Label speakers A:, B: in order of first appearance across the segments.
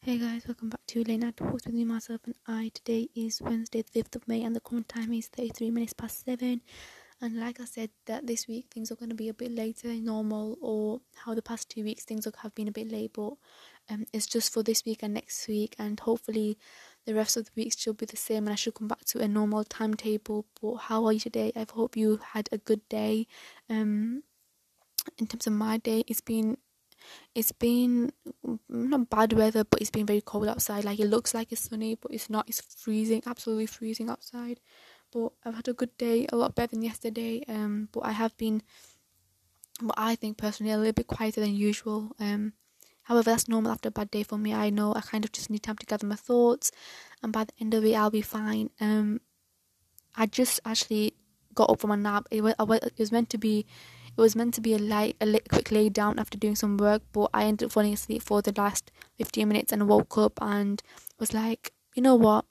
A: Hey guys, welcome back to Late Night Talks with me, myself, and I. Today is Wednesday, the 5th of May, and the current time is 33 minutes past 7. And like I said, that this week things are going to be a bit later than normal, or how the past two weeks things have been a bit late, but um, it's just for this week and next week, and hopefully the rest of the weeks should be the same, and I should come back to a normal timetable. But how are you today? I hope you had a good day. Um, in terms of my day, it's been it's been not bad weather, but it's been very cold outside. Like it looks like it's sunny, but it's not. It's freezing, absolutely freezing outside. But I've had a good day, a lot better than yesterday. Um, but I have been, what I think personally, a little bit quieter than usual. Um, however, that's normal after a bad day for me. I know I kind of just need time to gather my thoughts, and by the end of it, I'll be fine. Um, I just actually got up from a nap. It was, it was meant to be it was meant to be a light, a quick lay down after doing some work, but I ended up falling asleep for the last 15 minutes and woke up and was like, you know what?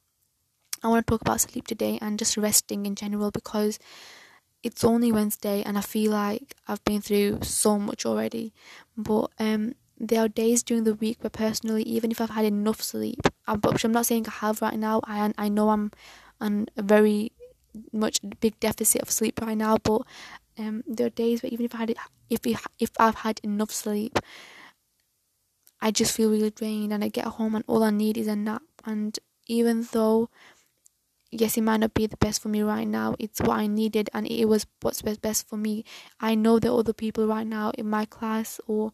A: I want to talk about sleep today and just resting in general because it's only Wednesday and I feel like I've been through so much already. But um, there are days during the week where personally, even if I've had enough sleep, I'm, which I'm not saying I have right now, I I know I'm on a very much big deficit of sleep right now, but um, there are days where even if I had if if I've had enough sleep, I just feel really drained, and I get home and all I need is a nap. And even though, yes, it might not be the best for me right now, it's what I needed, and it was what's best for me. I know there are other people right now in my class or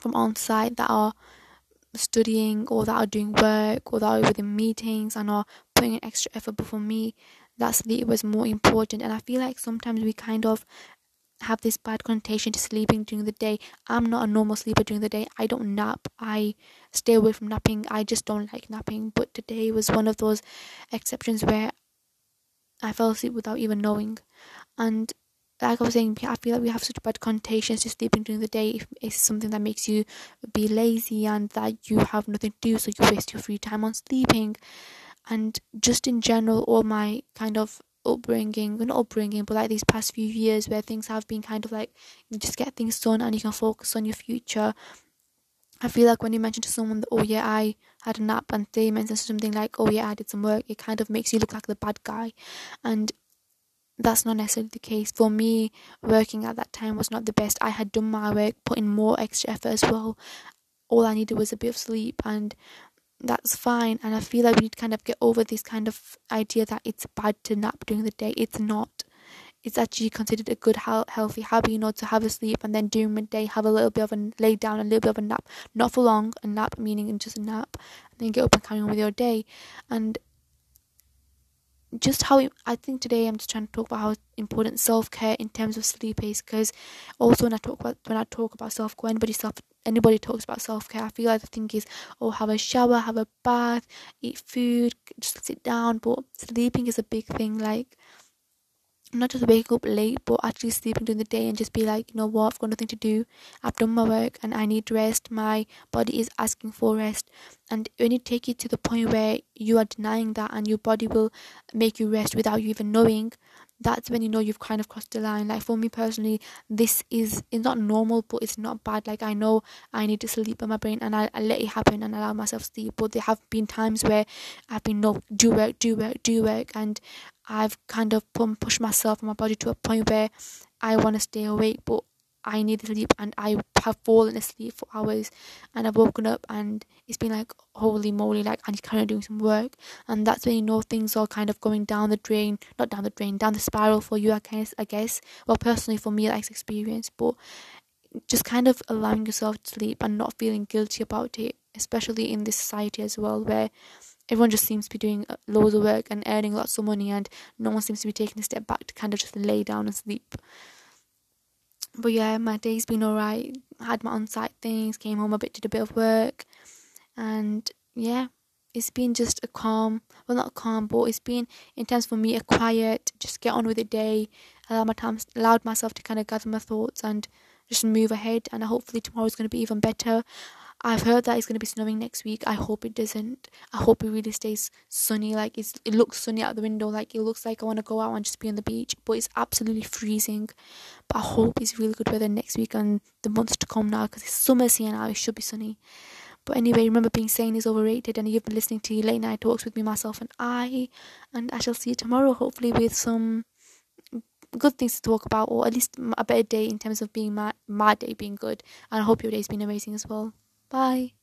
A: from on site that are studying or that are doing work or that are within meetings and are putting an extra effort. But for me, that sleep was more important. And I feel like sometimes we kind of have this bad connotation to sleeping during the day. I'm not a normal sleeper during the day. I don't nap. I stay away from napping. I just don't like napping. But today was one of those exceptions where I fell asleep without even knowing. And like I was saying, I feel like we have such bad connotations to sleeping during the day. It's something that makes you be lazy and that you have nothing to do, so you waste your free time on sleeping and just in general all my kind of upbringing not upbringing but like these past few years where things have been kind of like you just get things done and you can focus on your future. I feel like when you mention to someone that oh yeah I had a nap and they mention something like oh yeah I did some work it kind of makes you look like the bad guy. And that's not necessarily the case. For me working at that time was not the best. I had done my work put in more extra effort as well. All I needed was a bit of sleep and that's fine. And i feel like we need to kind of get over this kind of idea that it's bad to nap during the day. It's not. It's actually considered a good healthy habit you know to have a sleep and then during midday have a little bit of a lay down a little bit of a nap. Not for long a nap meaning just a nap. And then get up and carry on with your day. And just how I think today I'm just trying to talk about how important self care in terms of sleep is because also when I talk about when I talk about self care anybody self anybody talks about self care I feel like the thing is oh have a shower have a bath eat food just sit down but sleeping is a big thing like not just wake up late, but actually sleeping during the day and just be like, you know what, I've got nothing to do. I've done my work and I need rest. My body is asking for rest. And when you take it to the point where you are denying that and your body will make you rest without you even knowing, that's when you know you've kind of crossed the line. Like for me personally, this is it's not normal, but it's not bad. Like I know I need to sleep in my brain, and I, I let it happen and allow myself sleep. But there have been times where I've been no do work, do work, do work, and I've kind of pushed myself and my body to a point where I want to stay awake, but I need sleep and I have fallen asleep for hours and I've woken up and it's been like holy moly like I'm carry on doing some work and that's when you know things are kind of going down the drain not down the drain down the spiral for you I guess I guess. Well personally for me that's experience but just kind of allowing yourself to sleep and not feeling guilty about it especially in this society as well where everyone just seems to be doing uh, loads of work and earning lots of money and no one seems to be taking a step back to kind of just lay down and sleep but yeah my day's been alright. Had my on-site things came home a bit did a bit of work. And yeah it's been just a calm well not calm but it's been intense for me a quiet just get on with the day. Allow my time allowed myself to kind of gather my thoughts and just move ahead. And hopefully tomorrow is going to be even better I've heard that it's going to be snowing next week. I hope it doesn't. I hope it really stays sunny. Like it's, it looks sunny out the window. Like it looks like I want to go out and just be on the beach, but it's absolutely freezing. But I hope it's really good weather next week and the months to come now because it's summer here now. It should be sunny. But anyway, remember being sane is overrated, and you've been listening to Late Night Talks with me, myself, and I. And I shall see you tomorrow, hopefully, with some good things to talk about, or at least a better day in terms of being my, my day being good. And I hope your day's been amazing as well. Bye.